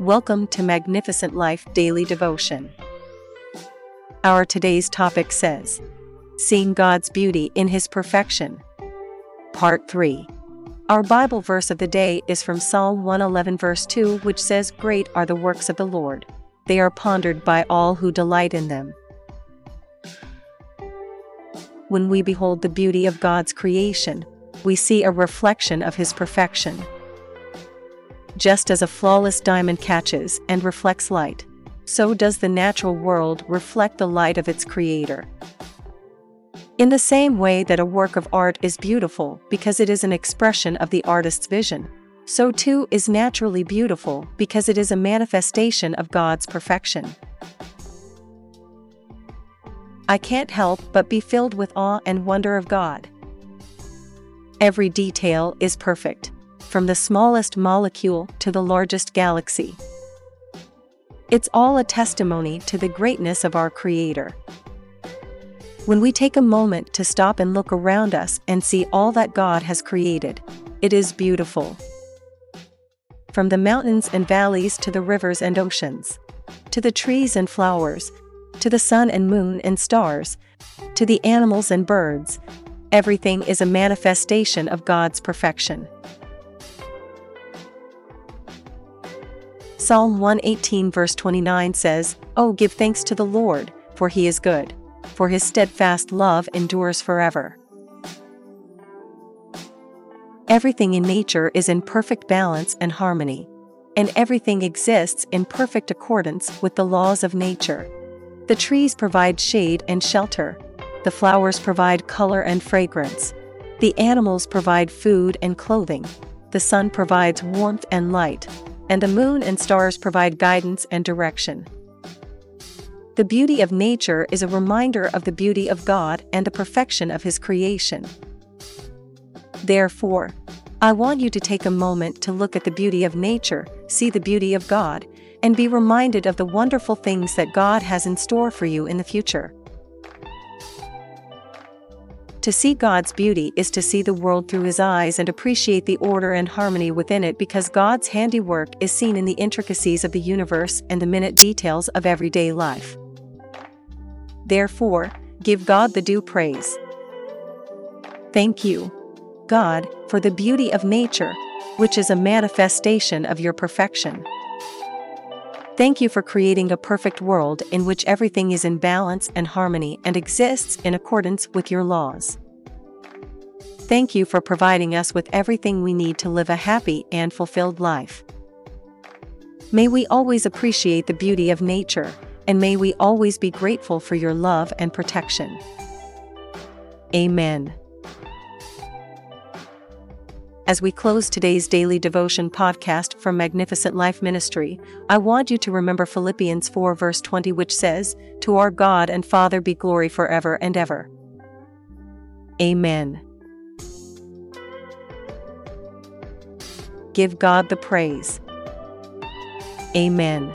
Welcome to Magnificent Life Daily Devotion. Our today's topic says, Seeing God's Beauty in His Perfection. Part 3. Our Bible verse of the day is from Psalm 111, verse 2, which says, Great are the works of the Lord, they are pondered by all who delight in them. When we behold the beauty of God's creation, we see a reflection of His perfection just as a flawless diamond catches and reflects light, so does the natural world reflect the light of its creator. In the same way that a work of art is beautiful because it is an expression of the artist's vision, so too is naturally beautiful because it is a manifestation of God's perfection. I can't help but be filled with awe and wonder of God. Every detail is perfect from the smallest molecule to the largest galaxy. It's all a testimony to the greatness of our Creator. When we take a moment to stop and look around us and see all that God has created, it is beautiful. From the mountains and valleys to the rivers and oceans, to the trees and flowers, to the sun and moon and stars, to the animals and birds, everything is a manifestation of God's perfection. Psalm 118 verse 29 says, Oh, give thanks to the Lord, for he is good, for his steadfast love endures forever. Everything in nature is in perfect balance and harmony, and everything exists in perfect accordance with the laws of nature. The trees provide shade and shelter, the flowers provide color and fragrance, the animals provide food and clothing, the sun provides warmth and light, and the moon and stars provide guidance and direction. The beauty of nature is a reminder of the beauty of God and the perfection of His creation. Therefore, I want you to take a moment to look at the beauty of nature, see the beauty of God, and be reminded of the wonderful things that God has in store for you in the future. To see God's beauty is to see the world through His eyes and appreciate the order and harmony within it because God's handiwork is seen in the intricacies of the universe and the minute details of everyday life. Therefore, give God the due praise. Thank you, God, for the beauty of nature, which is a manifestation of your perfection. Thank you for creating a perfect world in which everything is in balance and harmony and exists in accordance with your laws. Thank you for providing us with everything we need to live a happy and fulfilled life. May we always appreciate the beauty of nature, and may we always be grateful for your love and protection. Amen. As we close today's daily devotion podcast from Magnificent Life Ministry, I want you to remember Philippians 4 verse 20 which says, To our God and Father be glory forever and ever. Amen. Give God the praise. Amen.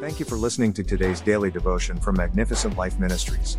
Thank you for listening to today's daily devotion from Magnificent Life Ministries.